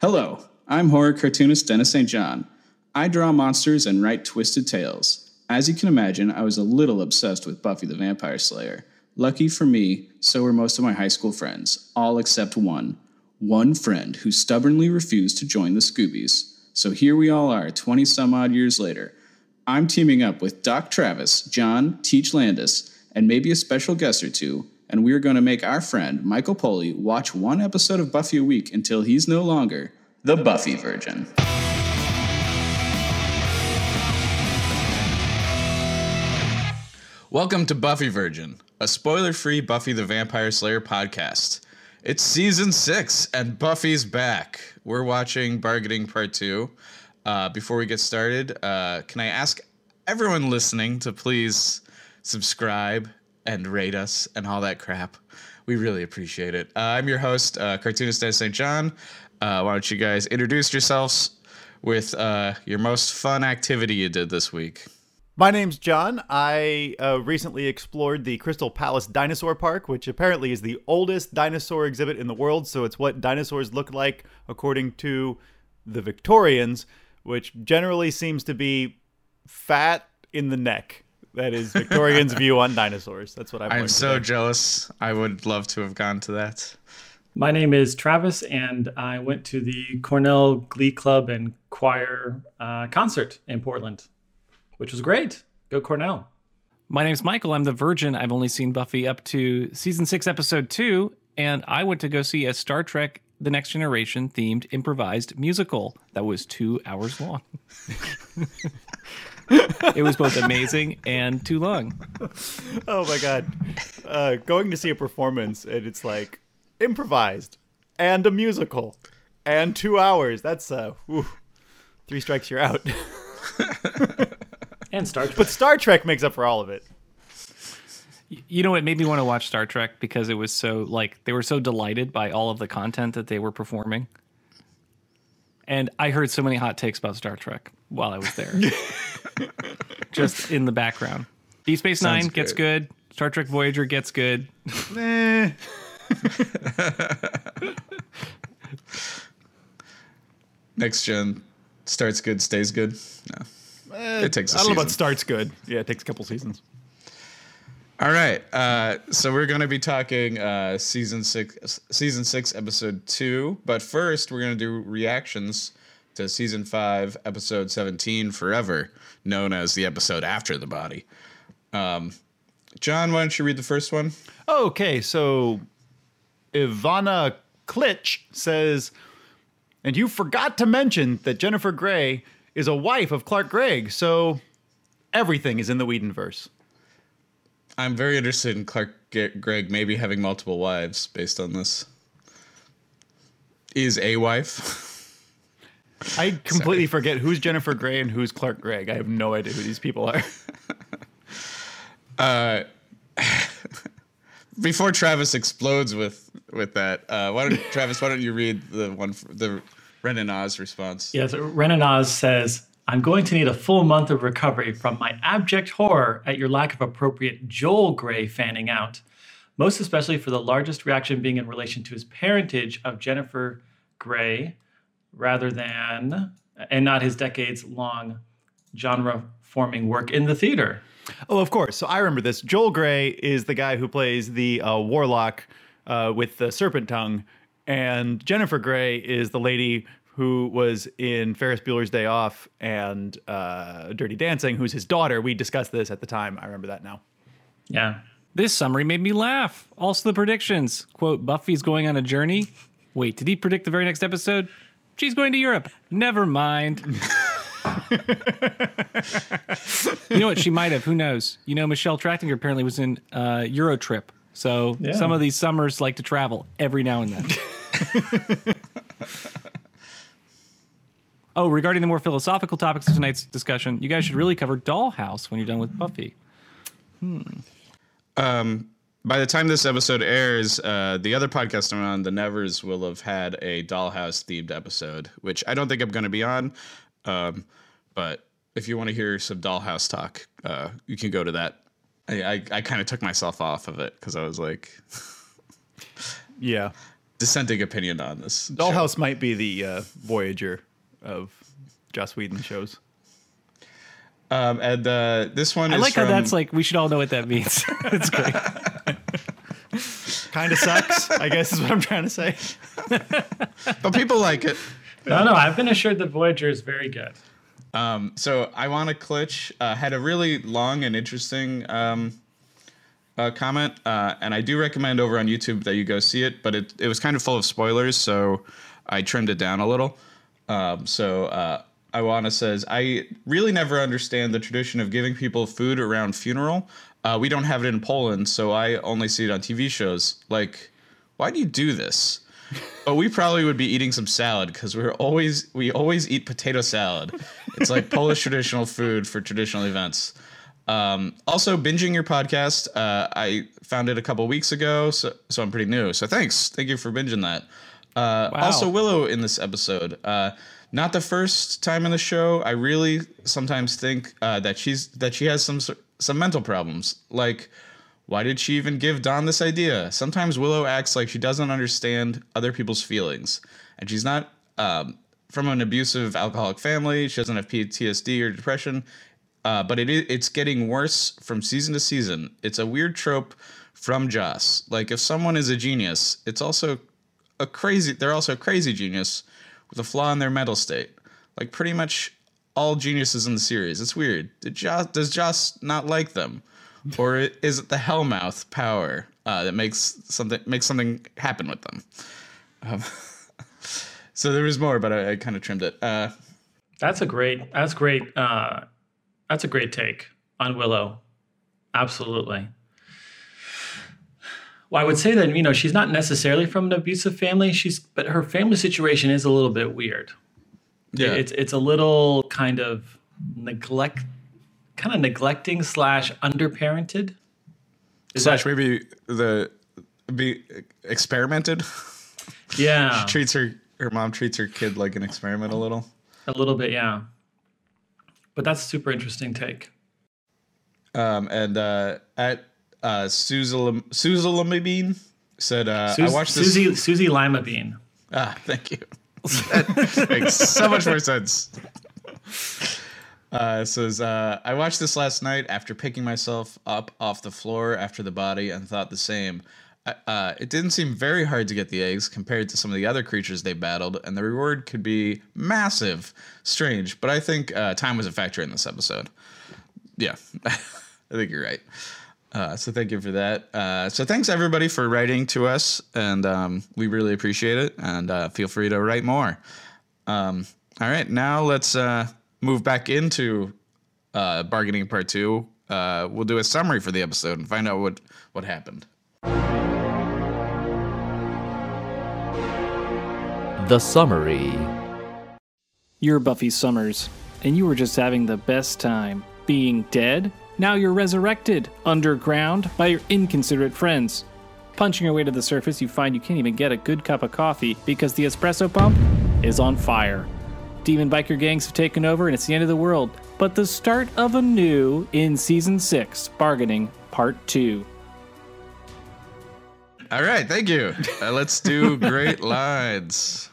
Hello, I'm horror cartoonist Dennis St. John. I draw monsters and write twisted tales. As you can imagine, I was a little obsessed with Buffy the Vampire Slayer. Lucky for me, so were most of my high school friends, all except one. One friend who stubbornly refused to join the Scoobies. So here we all are, 20 some odd years later. I'm teaming up with Doc Travis, John, Teach Landis, and maybe a special guest or two, and we're going to make our friend, Michael Poley, watch one episode of Buffy a week until he's no longer the Buffy Virgin. Welcome to Buffy Virgin, a spoiler free Buffy the Vampire Slayer podcast. It's season six, and Buffy's back. We're watching Bargaining Part Two. Uh, before we get started, uh, can I ask everyone listening to please subscribe and rate us and all that crap? We really appreciate it. Uh, I'm your host, uh, cartoonist Ed St. John. Uh, why don't you guys introduce yourselves with uh, your most fun activity you did this week? My name's John. I uh, recently explored the Crystal Palace Dinosaur Park, which apparently is the oldest dinosaur exhibit in the world. So it's what dinosaurs look like according to the Victorians, which generally seems to be fat in the neck. That is Victorians' view on dinosaurs. That's what I've I'm learned so today. jealous. I would love to have gone to that. My name is Travis, and I went to the Cornell Glee Club and Choir uh, concert in Portland, which was great. Go Cornell. My name's Michael. I'm the virgin. I've only seen Buffy up to season six, episode two, and I went to go see a Star Trek The Next Generation themed improvised musical that was two hours long. it was both amazing and too long. Oh my god. Uh, going to see a performance and it's like improvised and a musical and two hours. That's uh whew, three strikes you're out. And Star Trek. but Star Trek makes up for all of it. You know, it made me want to watch Star Trek because it was so like they were so delighted by all of the content that they were performing. And I heard so many hot takes about Star Trek while I was there. Just in the background. Deep Space Nine Sounds gets great. good. Star Trek Voyager gets good. Eh. Next gen starts good, stays good. No. it takes a I don't know about starts good. Yeah, it takes a couple seasons. All right. Uh, so we're going to be talking uh, season six, season six, episode two. But first, we're going to do reactions to season five, episode seventeen, "Forever," known as the episode after the body. Um, John, why don't you read the first one? Okay, so Ivana Klitsch says, and you forgot to mention that Jennifer Grey is a wife of Clark Gregg, so everything is in the Whedonverse. I'm very interested in Clark Gregg maybe having multiple wives based on this. Is a wife? I completely forget who's Jennifer Grey and who's Clark Gregg. I have no idea who these people are. Before Travis explodes with with that, uh, why don't Travis? Why don't you read the one the Ren and Oz response? Yes, Renan Oz says, I'm going to need a full month of recovery from my abject horror at your lack of appropriate Joel Grey fanning out, most especially for the largest reaction being in relation to his parentage of Jennifer Grey rather than, and not his decades long genre forming work in the theater. Oh, of course. So I remember this. Joel Grey is the guy who plays the uh, warlock uh, with the serpent tongue, and Jennifer Grey is the lady who was in Ferris Bueller's Day Off and uh, Dirty Dancing, who's his daughter. We discussed this at the time. I remember that now. Yeah. This summary made me laugh. Also, the predictions. Quote, Buffy's going on a journey. Wait, did he predict the very next episode? She's going to Europe. Never mind. you know what? She might have. Who knows? You know, Michelle Trachtenberg apparently was in uh, Eurotrip. So Yeah. some of these summers like to travel every now and then. oh, regarding the more philosophical topics of tonight's discussion, you guys should really cover Dollhouse when you're done with Buffy. By the time this episode airs, uh, the other podcast I'm on, The Nevers, will have had a Dollhouse themed episode, which I don't think I'm going to be on. Um, but if you want to hear some Dollhouse talk, uh, you can go to that. I, I, I kind of took myself off of it because I was like, Yeah. dissenting opinion on this. show. Dollhouse might be the uh, Voyager of Joss Whedon shows. Um, and uh, this one I is like how that's like we should all know what that means. it's great. Kind of sucks, I guess is what I'm trying to say. but people like it. No, no, I've been assured that Voyager is very good. Um, so Ivana Klitsch uh, had a really long and interesting um, uh, comment, uh, and I do recommend over on YouTube that you go see it. But it it was kind of full of spoilers, so I trimmed it down a little. Um, so uh, Iwana says, I really never understand the tradition of giving people food around funeral. Uh, we don't have it in Poland, so I only see it on TV shows. Like, why do you do this? But we probably would be eating some salad because we're always we always eat potato salad. It's like Polish traditional food for traditional events. Um, also, binging your podcast. Uh, I found it a couple weeks ago, so so I'm pretty new. So thanks, thank you for binging that. Uh, Wow. Also, Willow in this episode. Uh, not the first time in the show. I really sometimes think uh, that she's that she has some some mental problems. Like, why did she even give Dawn this idea? Sometimes Willow acts like she doesn't understand other people's feelings, and she's not um, from an abusive alcoholic family. She doesn't have PTSD or depression, uh, but it it's getting worse from season to season. It's a weird trope from Joss. Like if someone is a genius, it's also a crazy. They're also a crazy genius with a flaw in their mental state. Like pretty much all geniuses in the series. It's weird. Did Joss, does Joss not like them, or is it the Hellmouth power uh, that makes something makes something happen with them? Um, so there was more, but I, I kind of trimmed it. Uh, That's a great. That's great. Uh, that's a great take on Willow. Absolutely. Well, I would say that you know she's not necessarily from an abusive family. She's but her family situation is a little bit weird. yeah, It's it's a little kind of neglect, kind of neglecting slash underparented. Is slash that maybe the be experimented. yeah? She treats her her mom treats her kid like an experiment a little. A little bit, yeah. But that's a super interesting take. Um, and uh, at uh, Suzalam Suzalamabine said, uh, Sus- "I watched this." Susie Susie Lima Bean. Ah, thank you. that makes so much more sense. Uh, says, uh, I watched this last night after picking myself up off the floor after the body and thought the same. I- Uh, it didn't seem very hard to get the eggs compared to some of the other creatures they battled, and the reward could be massive. Strange, but I think uh, time was a factor in this episode. Yeah, I think you're right. Uh, so thank you for that. Uh, so thanks everybody for writing to us, and um, we really appreciate it. And uh, feel free to write more. Um, all right, now let's uh, move back into uh, bargaining part two. Uh, we'll do a summary for the episode and find out what what happened. The summary. You're Buffy Summers, and you were just having the best time. Being dead? Now you're resurrected, underground, by your inconsiderate friends. Punching your way to the surface, you find you can't even get a good cup of coffee because the espresso pump is on fire. Demon biker gangs have taken over, and it's the end of the world. But the start of a new in season 6, Bargaining Part 2. All right, thank you. Uh, let's do great lines.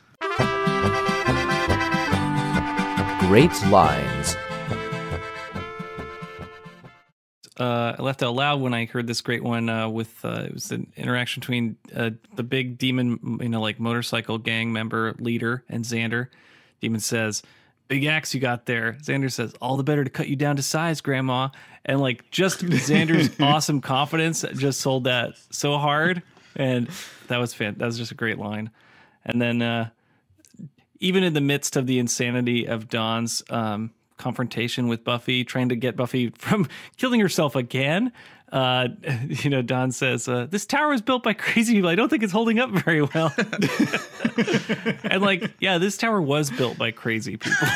Great lines. Uh, I laughed out loud when I heard this great one uh, with uh, it was an interaction between uh, the big demon, you know, like motorcycle gang member leader and Xander. Demon says, "Big axe you got there." Xander says, "All the better to cut you down to size, Grandma." And like just Xander's awesome confidence just sold that so hard, and that was fan. That was just a great line. And then uh, even in the midst of the insanity of Dawn's um, confrontation with Buffy, trying to get Buffy from killing herself again, uh, you know, Dawn says, uh, "This tower was built by crazy people. I don't think it's holding up very well." and like, yeah, this tower was built by crazy people.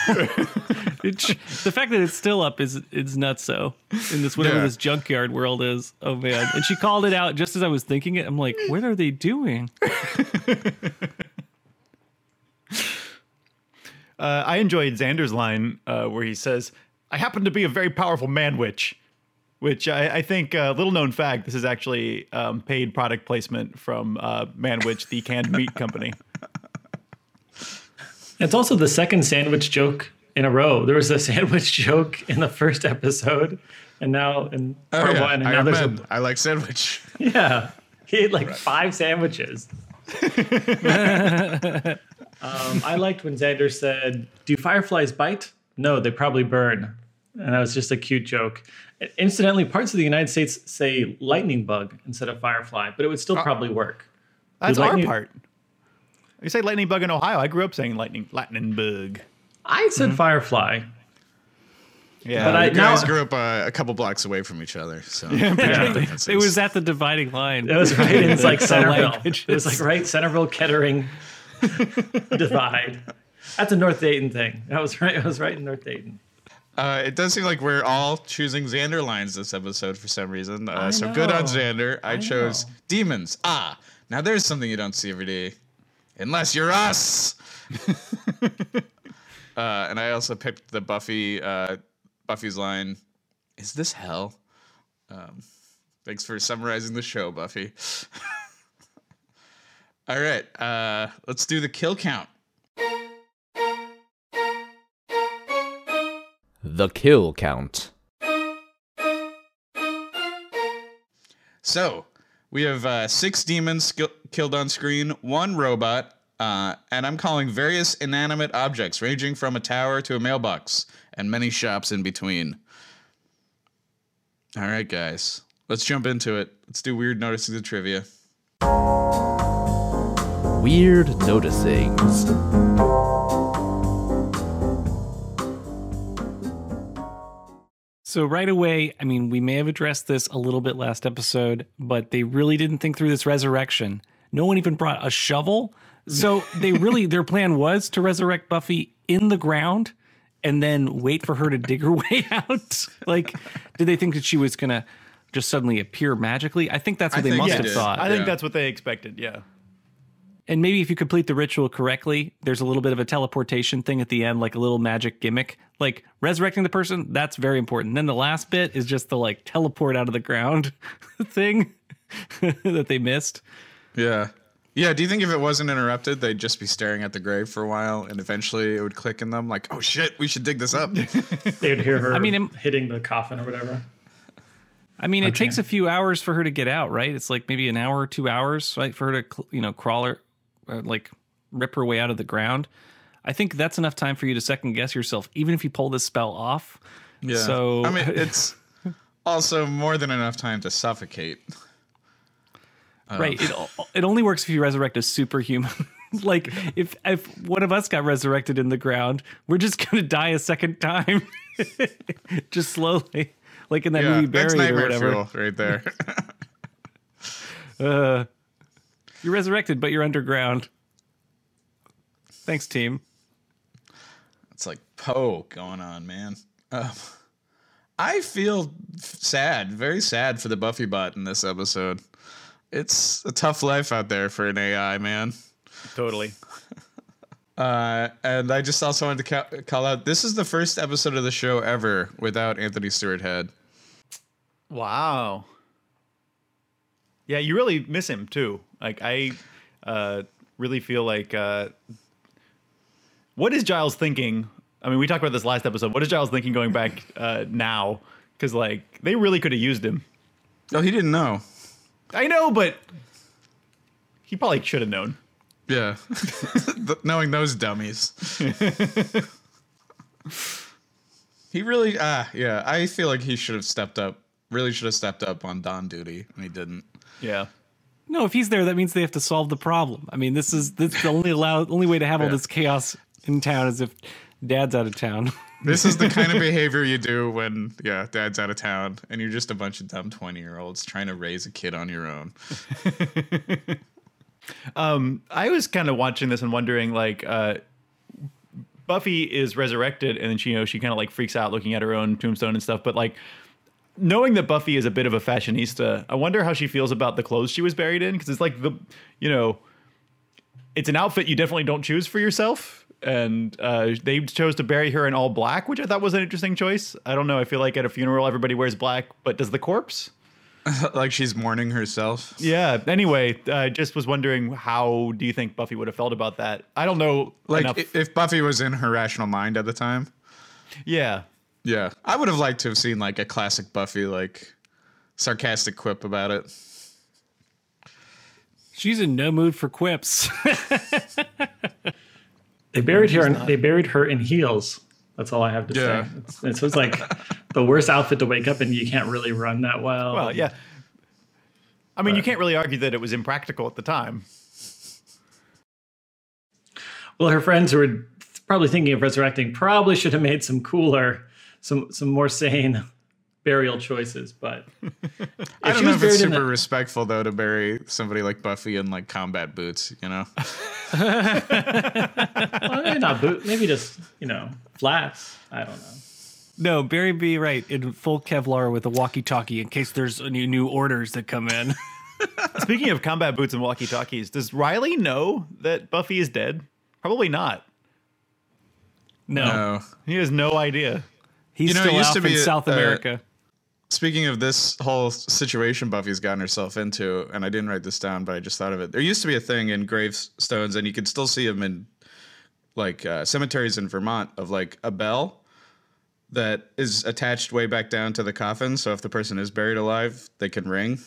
It the fact that it's still up is is nuts. So in this whatever Yeah. this junkyard world is, oh man! And she called it out just as I was thinking it. I'm like, what are they doing? Uh, I enjoyed Xander's line uh, where he says, "I happen to be a very powerful man witch." which I, I think, uh, little known fact, this is actually um, paid product placement from uh, Manwich, the canned meat company. It's also the second sandwich joke in a row. There was a sandwich joke in the first episode, and now in part Oh, yeah, one, and I now there's a I like sandwich. yeah. He ate like five sandwiches. um, I liked when Xander said, "Do fireflies bite? No, they probably burn," and that was just a cute joke. Incidentally, parts of the United States say lightning bug instead of firefly, but it would still probably work. That's Dude, our part. You say lightning bug in Ohio. I grew up saying lightning lightning bug. I said firefly, Yeah, but I You now guys grew up uh, a couple blocks away from each other, so It was at the dividing line. It was right in like The Centerville. It was like right Centerville Kettering divide. That's a North Dayton thing. That was right. I was right in North Dayton. Uh, it does seem like we're all choosing Xander lines this episode for some reason. Uh, so good on know. Xander. I, chose know. demons. Ah, now there's something you don't see every day, unless you're us. uh, and I also picked the Buffy. Uh, Buffy's line. Is this hell? Um, thanks for summarizing the show, Buffy. all right, uh, let's do the kill count. The kill count. So we have uh, six demons killed on screen, one robot, uh, and I'm calling various inanimate objects, ranging from a tower to a mailbox, and many shops in between. All right, guys, let's jump into it. Let's do weird noticing the trivia. Weird noticings. So right away, I mean, we may have addressed this a little bit last episode, but they really didn't think through this resurrection. No one even brought a shovel. So they really their plan was to resurrect Buffy in the ground and then wait for her to dig her way out. Like, did they think that she was gonna just suddenly appear magically? I think that's what I they think must they have did. thought. I think Yeah. that's what they expected. Yeah. And maybe if you complete the ritual correctly, there's a little bit of a teleportation thing at the end, like a little magic gimmick. Like resurrecting the person, that's very important. Then the last bit is just the like teleport out of the ground thing that they missed. Yeah. Yeah, do you think if it wasn't interrupted, they'd just be staring at the grave for a while and eventually it would click in them like, oh shit, we should dig this up? They would hear her I mean, it- hitting the coffin or whatever. I mean, it takes a few hours for her to get out, right? It's like maybe an hour or two hours, right, for her to you know crawl her, or like rip her way out of the ground. I think that's enough time for you to second guess yourself, even if you pull this spell off. Yeah. So I mean, it's also more than enough time to suffocate. Right. It, it only works if you resurrect a superhuman. like if if one of us got resurrected in the ground, we're just gonna die a second time, just slowly, like in that Yeah, movie Buried or whatever. fuel right there. Uh, you're resurrected, but you're underground. Thanks, team. it's like Poe going on, man. Um, I feel sad, very sad for the Buffy bot in this episode. It's a tough life out there for an AI, man. Totally. Uh, and I just also wanted to ca- call out this is the first episode of the show ever without Anthony Stewart Head. Wow. Yeah, you really miss him too. Like I uh, really feel like uh, what is Giles thinking? I mean, we talked about this last episode. What is Giles thinking going back uh, now? Because like they really could have used him. Oh, he didn't know. I know, but he probably should have known. Yeah. Knowing those dummies. he really, ah, yeah, I feel like he should have stepped up, really should have stepped up on Dawn duty, and he didn't. Yeah. No, if he's there, that means they have to solve the problem. I mean, this is this is the only allow only way to have all this chaos in town is if Dad's out of town. This is the kind of behavior you do when, yeah, dad's out of town, and you're just a bunch of dumb 20 year olds trying to raise a kid on your own. I was kind of watching this and wondering, like, uh, Buffy is resurrected, and then she, you know, she kind of like freaks out looking at her own tombstone and stuff. But like, knowing that Buffy is a bit of a fashionista, I wonder how she feels about the clothes she was buried in, because it's like the, you know, it's an outfit you definitely don't choose for yourself. and uh, they chose to bury her in all black, which I thought was an interesting choice. I don't know. I feel like at a funeral everybody wears black, but does the corpse? like she's mourning herself. Yeah. Anyway, I just was wondering how do you think Buffy would have felt about that? I don't know. Like enough. if Buffy was in her rational mind at the time. yeah. Yeah. I would have liked to have seen like a classic Buffy like sarcastic quip about it. She's in no mood for quips. They buried her. In, they buried her in heels. That's all I have to Yeah. say. It's, it's, it's like the worst outfit to wake up in. You can't really run that well. Well, yeah. I mean, you can't really argue that it was impractical at the time. Well, her friends who were probably thinking of resurrecting probably should have made some cooler, some some more sane burial choices. But I don't know if it's super a- respectful though to bury somebody like Buffy in like combat boots, you know? well, maybe not boot, maybe just you know flats. I don't know. no, Barry B. Right in full Kevlar with a walkie-talkie in case there's any new orders that come in. Speaking of combat boots and walkie talkies, does Riley know that Buffy is dead? Probably not. No, No. He has no idea. He's You know, still to in a- South uh, America. Speaking of this whole situation Buffy's gotten herself into, and I didn't write this down, but I just thought of it. There used to be a thing in gravestones, and you could still see them in like uh, cemeteries in Vermont of like a bell that is attached way back down to the coffin. So if the person is buried alive, they can ring.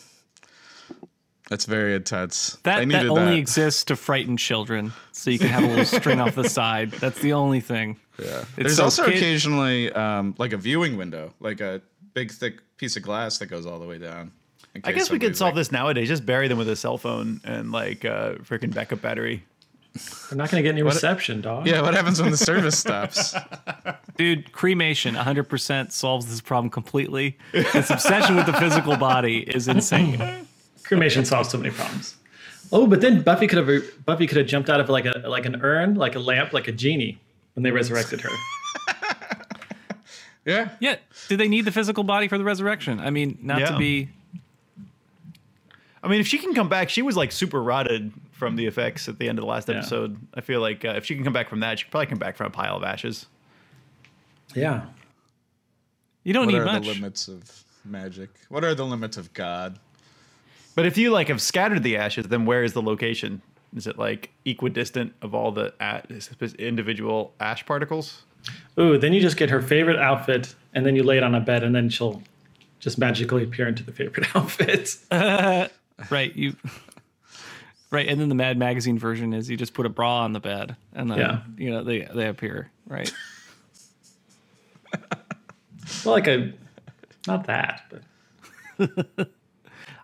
That's very intense. I That, that only that. exists to frighten children, so you can have a little string off the side. That's the only thing. Yeah. It's There's so also kid- occasionally um, like a viewing window, like a big thick piece of glass that goes all the way down. I guess we could solve like- this nowadays. Just bury them with a cell phone and like uh, freaking backup battery. They're not going to get any reception, dog. Yeah, what happens when the service stops? Dude, cremation 100% solves this problem completely. This obsession with the physical body is insane. cremation solves so many problems. Oh, but then Buffy could have Buffy could have jumped out of like a like an urn, like a lamp, like a genie when they resurrected her. Yeah. Yeah, do they need the physical body for the resurrection? I mean, not Yeah. to be. I mean, if she can come back, she was like super rotted from the effects at the end of the last Yeah. episode. I feel like uh, if she can come back from that, she can probably come back from a pile of ashes. Yeah. You don't What need are much. the limits of magic? What are the limits of God? But if you like have scattered the ashes, then where is the location? Is it like equidistant of all the a- individual ash particles? Ooh, then you just get her favorite outfit and then you lay it on a bed and then she'll just magically appear into the favorite outfit. Right, you. Right, and then the Mad Magazine version is you just put a bra on the bed, and then Yeah. you know they they appear. Right. well, like a not that, but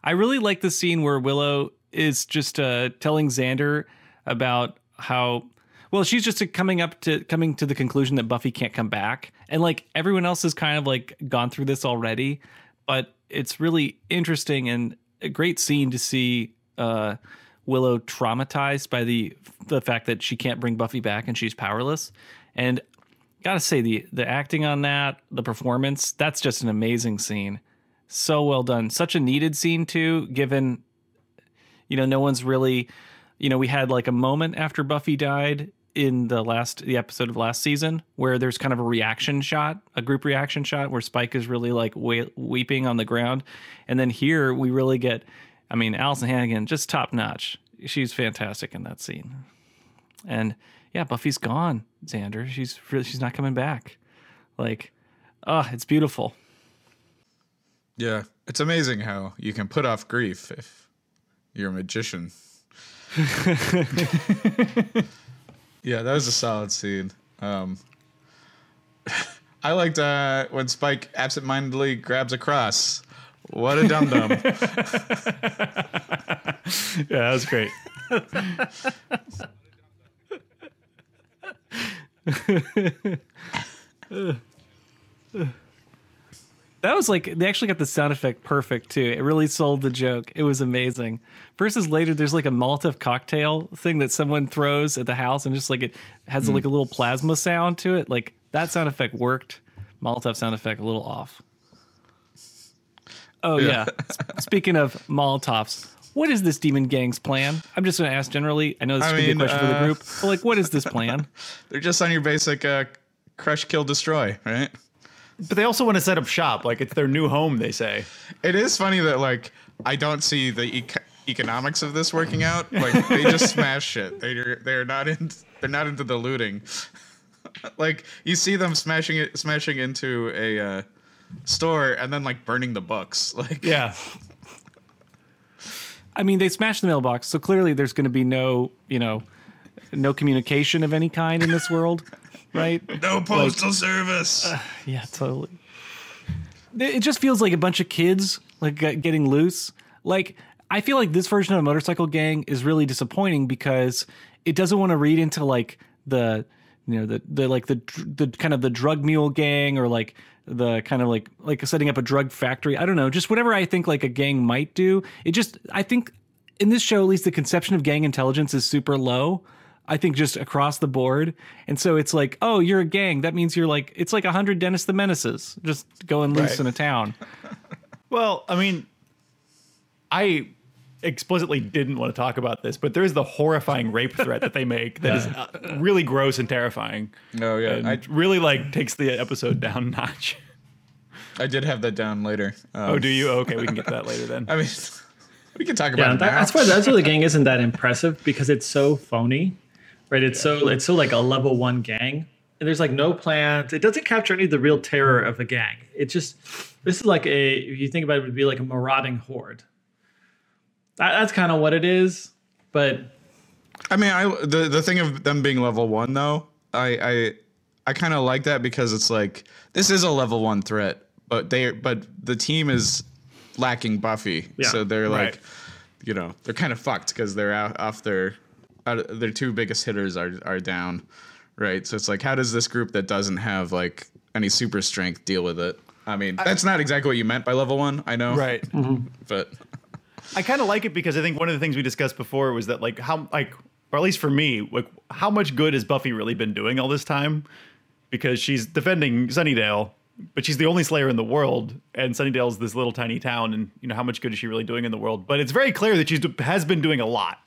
I really like the scene where Willow is just uh, telling Xander about how well she's just uh, coming up to coming to the conclusion that Buffy can't come back, and like everyone else has kind of like gone through this already, but it's really interesting and a great scene to see uh, Willow traumatized by the the fact that she can't bring Buffy back and she's powerless, and gotta say the the acting on that, the performance, that's just an amazing scene so well done. Such a needed scene too, given you know no one's really you know we had like a moment after Buffy died in the last the episode of last season where there's kind of a reaction shot, a group reaction shot where Spike is really like wa- weeping on the ground, and then here we really get, I mean, Alyson Hannigan just top notch. She's fantastic in that scene, and yeah, Buffy's gone, Xander. She's really, she's not coming back. Like, oh, it's beautiful. Yeah. It's amazing how you can put off grief if you're a magician. yeah, that was a solid scene. Um, I liked uh, when Spike absentmindedly grabs a cross. What a dum dum. Yeah, that was great. That was like they actually got the sound effect perfect too. It really sold the joke. It was amazing. Versus later, there's like a Molotov cocktail thing that someone throws at the house, and just like it has like a little plasma sound to it. Like that sound effect worked. Molotov sound effect a little off. Oh yeah. S- Speaking of Molotovs, what is this demon gang's plan? I'm just going to ask generally. I know this I could be a question for the uh, group, but like, what is this plan? They're just on your basic uh, crush, kill, destroy, right? But they also want to set up shop. Like it's their new home, they say. It is funny that like I don't see the eco- economics of this working out. Like they just smash shit. They're they're not in they're not into the looting. like you see them smashing it smashing into a uh, store and then like burning the books. Like Yeah. I mean, they smashed the mailbox, so clearly there's going to be no, you know, no communication of any kind in this world, right? no postal service. Uh, yeah, totally. It just feels like a bunch of kids like getting loose. Like I feel like this version of a Motorcycle Gang is really disappointing because it doesn't want to read into like the you know the the like the the kind of the drug mule gang or like the kind of like like setting up a drug factory. I don't know, just whatever I think like a gang might do. It just I think in this show at least the conception of gang intelligence is super low. I think just across the board. And so it's like, oh, you're a gang. That means you're like, it's like a hundred Dennis the Menaces just going loose Right. in a town. Well, I mean, I explicitly didn't want to talk about this, but there is the horrifying rape threat that they make that is uh, really gross and terrifying. Oh yeah, And I it really like takes the episode down a notch. I did have that down later. Um, Oh, do you? Okay, we can get to that later then. I mean, we can talk about Yeah, it that, now. that's why that's why the gang isn't that impressive because it's so phony, right? It's so it's so like a level one gang, and there's like no plans. It doesn't capture any of the real terror of the gang. It just this is like a if you think about it, it would be like a marauding horde. That, that's kind of what it is, but I mean, I the the thing of them being level one though, I I I kind of like that because it's like this is a level one threat, but they but the team is lacking Buffy, Yeah, so they're like, right. you know, they're kind of fucked because they're out off their out their two biggest hitters are are down, right? So it's like, how does this group that doesn't have like any super strength deal with it? I mean, that's not exactly what you meant by level one, I know, right. Mm-hmm. But I kind of like it because I think one of the things we discussed before was that like how like or at least for me like how much good has Buffy really been doing all this time? Because she's defending Sunnydale, but she's the only Slayer in the world, and Sunnydale's this little tiny town, and you know how much good is she really doing in the world? But it's very clear that she's has been doing a lot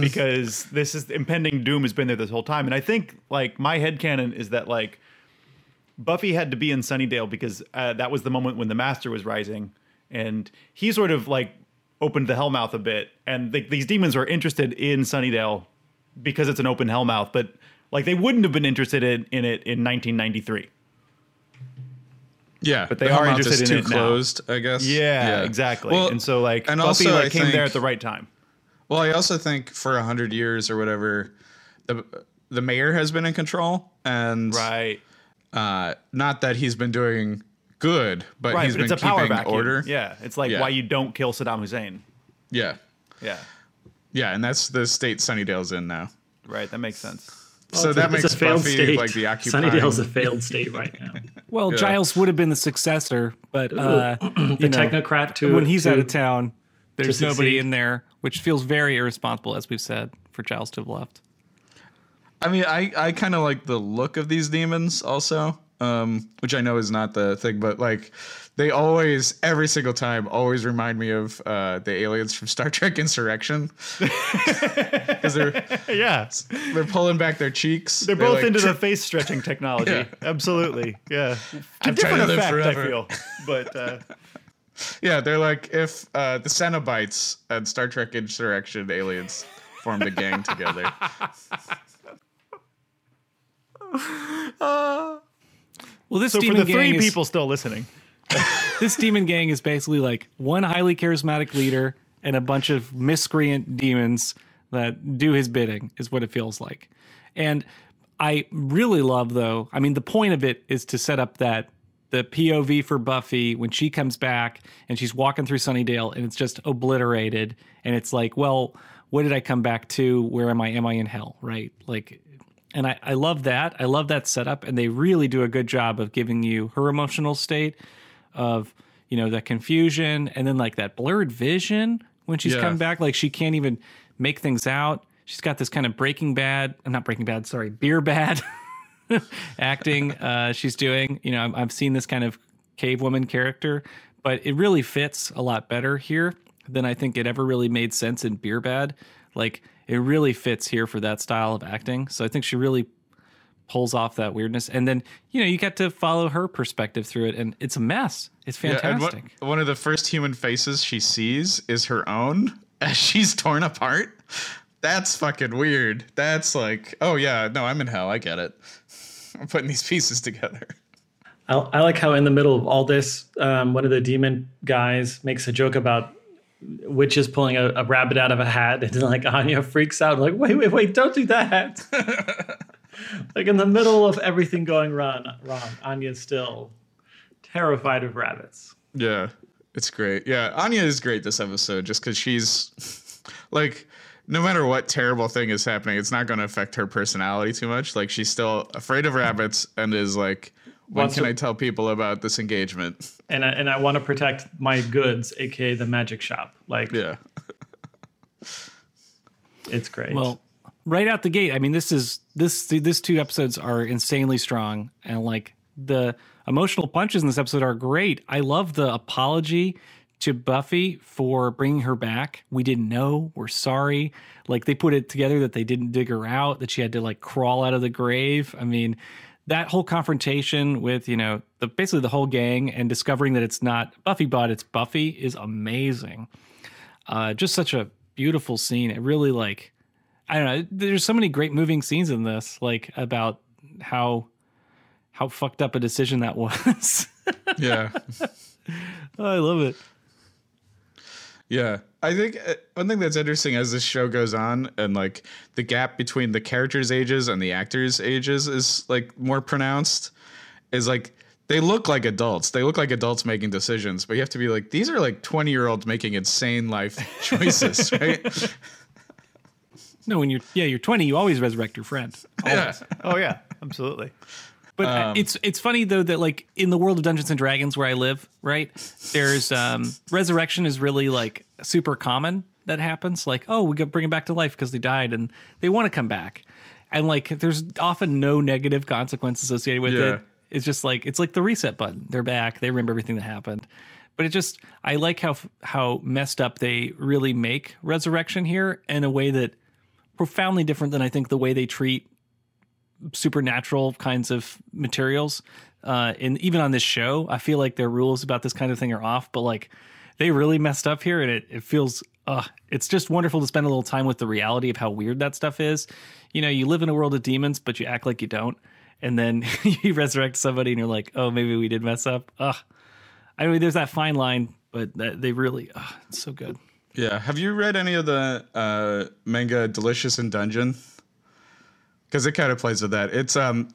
because this is impending doom has been there this whole time, and I think like my head headcanon is that like Buffy had to be in Sunnydale because uh, that was the moment when the Master was rising, and he sort of like opened the Hellmouth a bit, and th- these demons were interested in Sunnydale because it's an open Hellmouth, but like they wouldn't have been interested in, in it in 1993. yeah, But they the are Hellmouth is interested in too it now. closed, I guess. Yeah, exactly. Well, and so like and Buffy also, like I came there at the right time. Well, I also think for a hundred years or whatever, the the mayor has been in control, and Right. uh, not that he's been doing good, but Right. he's but been it's a power keeping vacuum. order. Yeah. It's like Yeah. why you don't kill Saddam Hussein. yeah, Yeah. yeah, and that's the state Sunnydale's in now. Right. That makes sense. so it's that makes it's a failed Buffy state. like the occupying. Sunnydale's a failed state right now. Well, Yeah. Giles would have been the successor, but uh, the you know, technocrat to when he's to, out of town, there's nobody in there, which feels very irresponsible, as we've said, for Giles to have left. I mean, I I kind of like the look of these demons also, um, which I know is not the thing, but like they always, every single time, always remind me of uh, the aliens from Star Trek Insurrection because they're Yeah. they're pulling back their cheeks. They're both like, into tri- the face stretching technology. Yeah. Absolutely. Yeah. To I'm trying different to live effect, I forever. feel. But uh, Yeah, they're like if uh, the Cenobites and Star Trek Insurrection aliens formed a gang together. Well, this so for the gang three is, people still listening, this demon gang is basically like one highly charismatic leader and a bunch of miscreant demons that do his bidding is what it feels like and i really love though i mean the point of it is to set up that the pov for buffy when she comes back and she's walking through sunnydale and it's just obliterated and it's like well what did i come back to where am i am i in hell right like and I, I love that. I love that setup, and they really do a good job of giving you her emotional state of you know that confusion, and then like that blurred vision when she's Yeah. come back, like she can't even make things out. She's got this kind of Breaking Bad, I'm not Breaking Bad, sorry, Beer Bad acting uh, she's doing. You know, I've, seen this kind of cave woman character, but it really fits a lot better here. than I think it ever really made sense in Beer Bad. Like it really fits here for that style of acting. So I think she really pulls off that weirdness. And then, you know, you get to follow her perspective through it and it's a mess. It's Yeah, fantastic. what, one of the first human faces she sees is her own as she's torn apart. That's fucking weird. That's like, oh yeah, no, I'm in hell. I get it. I'm putting these pieces together. I, I like how in the middle of all this, um, one of the demon guys makes a joke about witches pulling a, a rabbit out of a hat, and like Anya freaks out, like, wait, wait, wait, don't do that. like in the middle of everything going wrong, wrong, Anya's still terrified of rabbits. Yeah, it's great. Yeah, Anya is great this episode just because she's like, no matter what terrible thing is happening, it's not going to affect her personality too much. Like, she's still afraid of rabbits and is like, when Wants can to- I tell people about this engagement? And I, and I want to protect my goods, aka the magic shop. Like, Yeah. it's great. Well, right out the gate, I mean, this is this this two episodes are insanely strong, and like the emotional punches in this episode are great. I love the apology to Buffy for bringing her back. We didn't know. We're sorry. Like they put it together that they didn't dig her out, that she had to like crawl out of the grave. I mean, that whole confrontation with you know the basically the whole gang and discovering that it's not Buffy, but it's Buffy is amazing uh, just such a beautiful scene. It really like I don't know. There's so many great moving scenes in this, like about how how fucked up a decision that was. Yeah. oh, I love it. Yeah, I think uh, one thing that's interesting as this show goes on, and like the gap between the characters' ages and the actors' ages is like more pronounced. Is like they look like adults. They look like adults making decisions, but you have to be like these are like twenty year olds making insane life choices, right? No, when you're yeah you're 20, you always resurrect your friend. yeah, Oh yeah, absolutely. But uh, it's it's funny though that like in the world of Dungeons and Dragons where I live, right? There's um resurrection is really like super common that happens. Like, oh, we got bring them back to life because they died and they want to come back. And like there's often no negative consequence associated with Yeah. it. It's just like it's like the reset button. They're back. They remember everything that happened. But it just I like how how messed up they really make resurrection here in a way that profoundly different than I think the way they treat supernatural kinds of materials. Uh, and even on this show, I feel like their rules about this kind of thing are off, but like they really messed up here and it, it feels, uh, it's just wonderful to spend a little time with the reality of how weird that stuff is. You know, you live in a world of demons, but you act like you don't. And then you resurrect somebody and you're like, oh, maybe we did mess up. Ugh. I mean, there's that fine line, but that, they really, uh, it's so good. yeah. Have you read any of the uh, manga Delicious in Dungeon? Because it kind of plays with that. It's um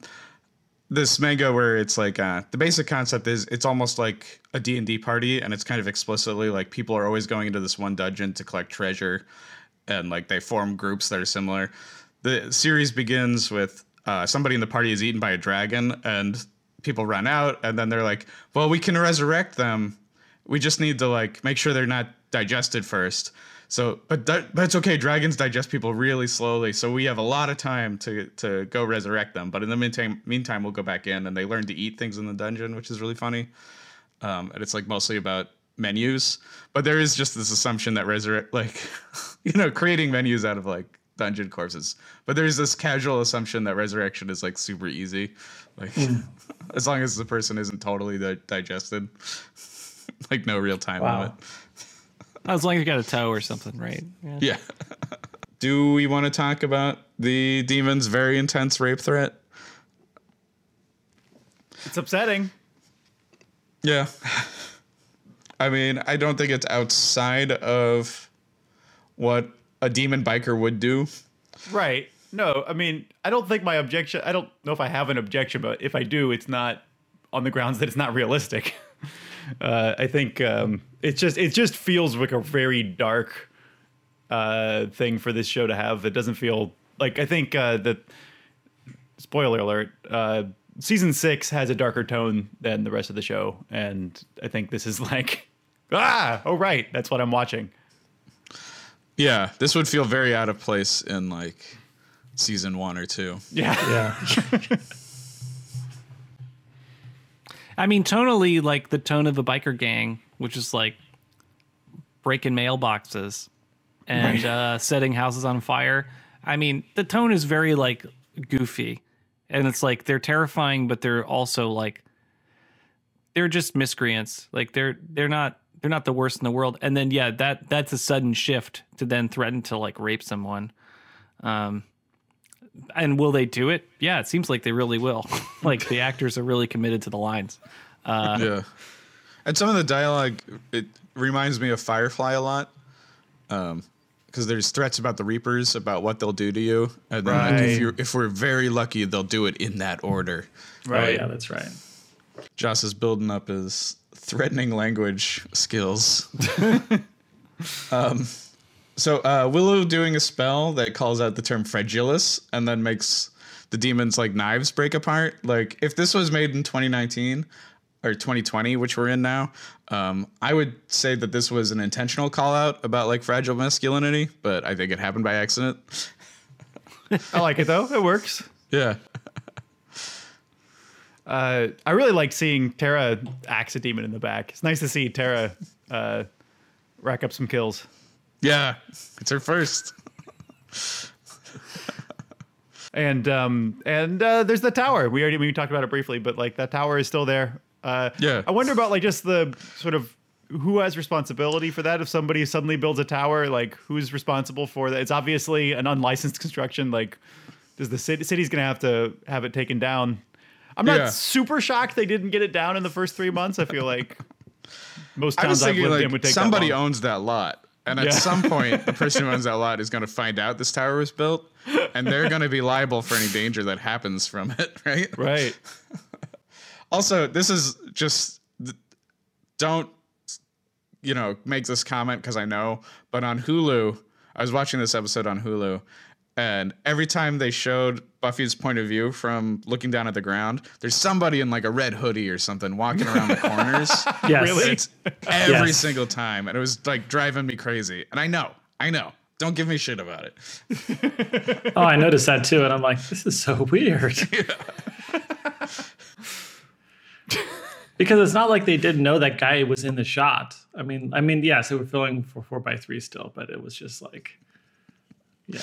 this manga where it's like uh, the basic concept is it's almost like a D&D party and it's kind of explicitly like people are always going into this one dungeon to collect treasure and like they form groups that are similar. The series begins with uh, somebody in the party is eaten by a dragon and people run out and then they're like, "Well, we can resurrect them. We just need to like make sure they're not digested first. So, but but it's okay. Dragons digest people really slowly, so we have a lot of time to to go resurrect them. But in the meantime, meantime, we'll go back in and they learn to eat things in the dungeon, which is really funny. Um, and it's like mostly about menus, but there is just this assumption that resurrect, like, you know, creating menus out of like dungeon corpses. But there's this casual assumption that resurrection is like super easy, like as long as the person isn't totally di- digested, like no real time Wow. limit. As long as you got a toe or something, right? Yeah. Yeah. Do we want to talk about the demon's very intense rape threat? It's upsetting. Yeah. I mean, I don't think it's outside of what a demon biker would do. Right. No, I mean, I don't think my objection, I don't know if I have an objection, but if I do, it's not on the grounds that it's not realistic. Uh, I think um, it just it just feels like a very dark uh, thing for this show to have. It doesn't feel like I think uh, that spoiler alert. Uh, season six has a darker tone than the rest of the show, and I think this is like ah, oh right, that's what I'm watching. Yeah, this would feel very out of place in like season one or two. Yeah, Yeah. I mean, tonally, like the tone of a biker gang, which is like breaking mailboxes and uh, setting houses on fire. I mean, the tone is very like goofy, and it's like they're terrifying, but they're also like they're just miscreants. Like they're they're not they're not the worst in the world. And then yeah, that that's a sudden shift to then threaten to like rape someone. Um, and will they do it? Yeah, it seems like they really will. like the actors are really committed to the lines. Uh, yeah. And some of the dialogue it reminds me of Firefly a lot. Um because there's threats about the Reavers, about what they'll do to you, and then like, Right. if you if we're very lucky, they'll do it in that order. Oh yeah, that's right. Joss is building up his threatening language skills. um, so uh, Willow doing a spell that calls out the term fragilis and then makes the demons like knives break apart. Like if this was made in 2019 or 2020, which we're in now, um, I would say that this was an intentional call out about like fragile masculinity, but I think it happened by accident. I like it though. It works. Yeah. Uh, I really like seeing Tara axe a demon in the back. It's nice to see Tara uh, rack up some kills. Yeah. It's her first. And um, and uh, there's the tower. We already we talked about it briefly, but like that tower is still there. Uh, Yeah. I wonder about like just the sort of who has responsibility for that. If somebody suddenly builds a tower, like who's responsible for that? It's obviously an unlicensed construction. Like, does the city city's gonna have to have it taken down? I'm not Yeah. super shocked they didn't get it down in the first three months. I feel like most I was towns I've thinking lived in would take somebody that owns that lot, and at Yeah. some point, the person who owns that lot is going to find out this tower was built, and they're going to be liable for any danger that happens from it, right? right. Also, this is just don't you know make this comment because I know, but on Hulu, I was watching this episode on Hulu. And every time they showed Buffy's point of view from looking down at the ground, there's somebody in like a red hoodie or something walking around the corners. Yes. Really? It's every Yes. single time, and it was like driving me crazy. And I know, I know. Don't give me shit about it. Oh, I noticed that too, and I'm like, this is so weird. because it's not like they didn't know that guy was in the shot. I mean, I mean, yes, they were filming for four by three still, but it was just like, yeah.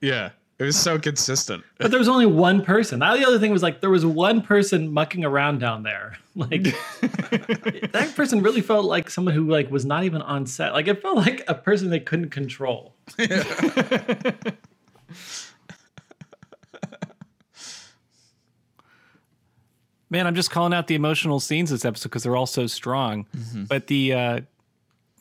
Yeah, it was so consistent. But there was only one person. Now the other thing was like there was one person mucking around down there. Like that person really felt like someone who like was not even on set. Like it felt like a person they couldn't control. Man, I'm just calling out the emotional scenes this episode because they're all so strong. But the uh,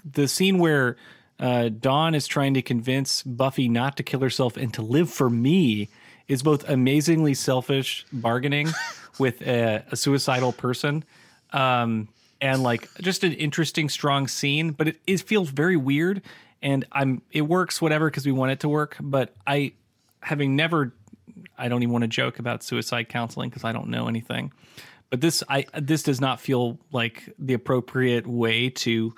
the scene where uh, Dawn is trying to convince Buffy not to kill herself and to live for me is both amazingly selfish bargaining with a, a suicidal person, um, and like just an interesting, strong scene. But it, it feels very weird, and I'm it works whatever because we want it to work. But I, having never I don't even want to joke about suicide counseling because I don't know anything. But this I this does not feel like the appropriate way to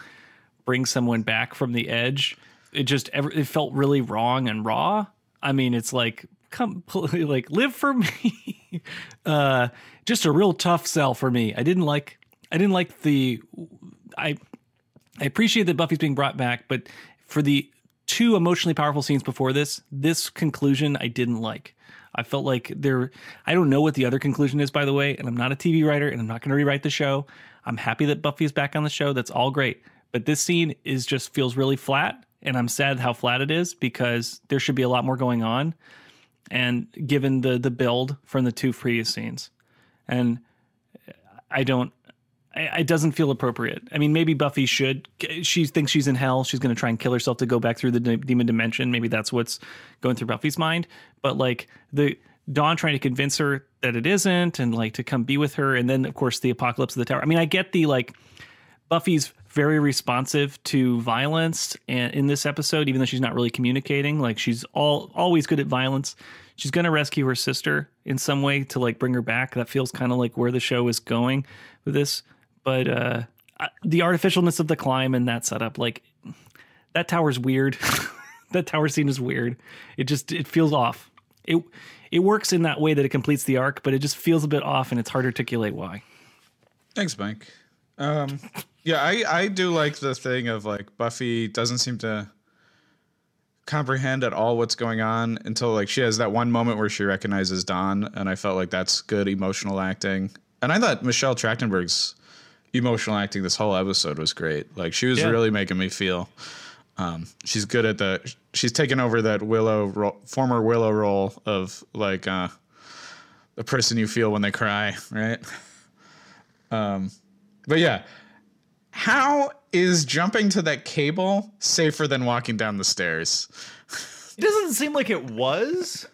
bring someone back from the edge. It just ever it felt really wrong and raw. I mean, it's like come like live for me. uh just a real tough sell for me. I didn't like I didn't like the I I appreciate that Buffy's being brought back, but for the two emotionally powerful scenes before this, this conclusion I didn't like. I felt like there, I don't know what the other conclusion is, by the way, and I'm not a TV writer and I'm not going to rewrite the show. I'm happy that Buffy is back on the show. That's all great. But this scene is just feels really flat, and I'm sad how flat it is because there should be a lot more going on. And given the the build from the two previous scenes, and I don't I- it doesn't feel appropriate. I mean, maybe Buffy should. She thinks she's in hell. She's going to try and kill herself to go back through the de- demon dimension. Maybe that's what's going through Buffy's mind. But like the Dawn trying to convince her that it isn't, and like to come be with her, and then of course the apocalypse of the tower. I mean, I get the like Buffy's very responsive to violence and in this episode, even though she's not really communicating. Like she's all always good at violence. She's gonna rescue her sister in some way to like bring her back. That feels kind of like where the show is going with this. But uh the artificialness of the climb and that setup, like that tower's weird. that tower scene is weird. It just it feels off. It it works in that way that it completes the arc, but it just feels a bit off and it's hard to articulate why. Thanks, Mike. Um, Yeah, I I do like the thing of like Buffy doesn't seem to comprehend at all what's going on until like she has that one moment where she recognizes Dawn, and I felt like that's good emotional acting. And I thought Michelle Trachtenberg's emotional acting this whole episode was great. Like she was Yeah. really making me feel. Um, she's good at the. She's taken over that Willow ro- former Willow role of like uh, the person you feel when they cry, right? Um, but yeah, how is jumping to that cable safer than walking down the stairs? It doesn't seem like it was.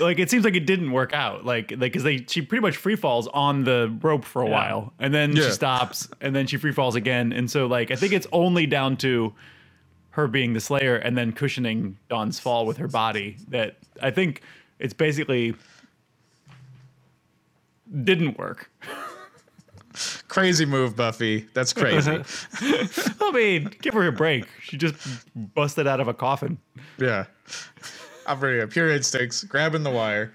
like it seems like it didn't work out. Like like because they she pretty much free falls on the rope for a while, and then Yeah. she stops, and then she free falls again. And so like I think it's only down to her being the Slayer and then cushioning Dawn's fall with her body that I think it's basically didn't work. Crazy move, Buffy. That's crazy. I mean, give her a break. She just busted out of a coffin. yeah. Operating at pure instincts, grabbing the wire.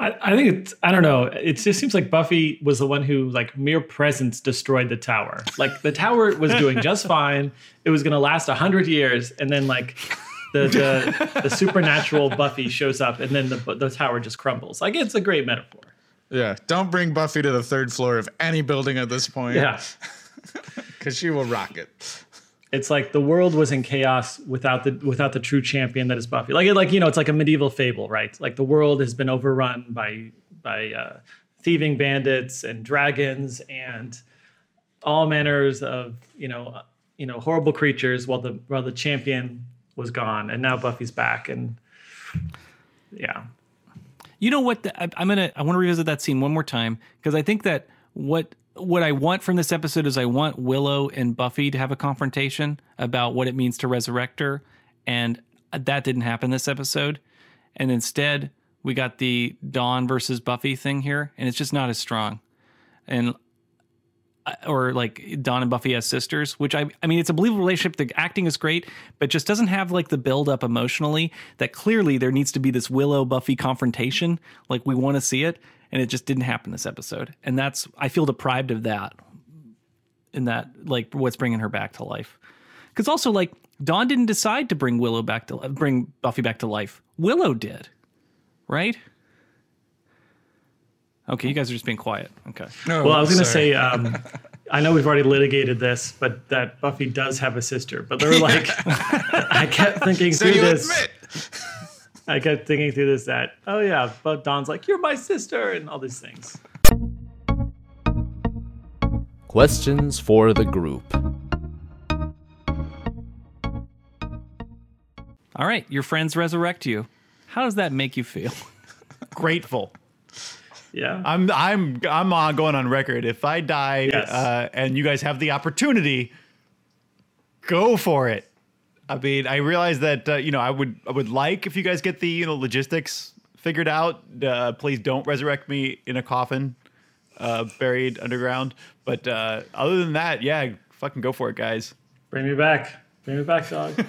I, I think it's I don't know. It just seems like Buffy was the one who like mere presence destroyed the tower. Like the tower was doing just fine. It was gonna last a hundred years, and then like the the, the supernatural Buffy shows up, and then the the tower just crumbles. Like it's a great metaphor. Yeah. Don't bring Buffy to the third floor of any building at this point. Yeah, Because she will rock it. it's like the world was in chaos without the without the true champion that is Buffy. Like it, like you know, it's like a medieval fable, right? Like the world has been overrun by by uh, thieving bandits and dragons and all manners of you know uh, you know horrible creatures while the while the champion was gone and now Buffy's back and yeah You know what? The, I, I'm gonna. I want to revisit that scene one more time because I think that what what I want from this episode is I want Willow and Buffy to have a confrontation about what it means to resurrect her, and that didn't happen this episode. And instead, we got the Dawn versus Buffy thing here, and it's just not as strong. And Uh, or like Dawn and Buffy as sisters, which I I mean it's a believable relationship. The acting is great, but just doesn't have like the build up emotionally that clearly there needs to be this Willow Buffy confrontation. Like we want to see it, and it just didn't happen this episode. And that's I feel deprived of that. In that like what's bringing her back to life. Because also like Dawn didn't decide to bring Willow back to bring Buffy back to life. Willow did, right? Okay, you guys are just being quiet. Okay. No, well I was gonna say um, I know we've already litigated this but that Buffy does have a sister but they're like I kept thinking So through this admit. I kept thinking through this that oh yeah but Dawn's like you're my sister and all these things Questions for the group. All right, your friends resurrect you. How does that make you feel? Grateful. Yeah I'm I'm I'm uh, going on record. If I die Yes. uh, and you guys have the opportunity, go for it. I mean, I realize that uh, you know I would I would like if you guys get the you know logistics figured out. Uh, please don't resurrect me in a coffin, uh, buried underground. But uh, other than that, yeah, fucking go for it, guys. bring me back bring me back dog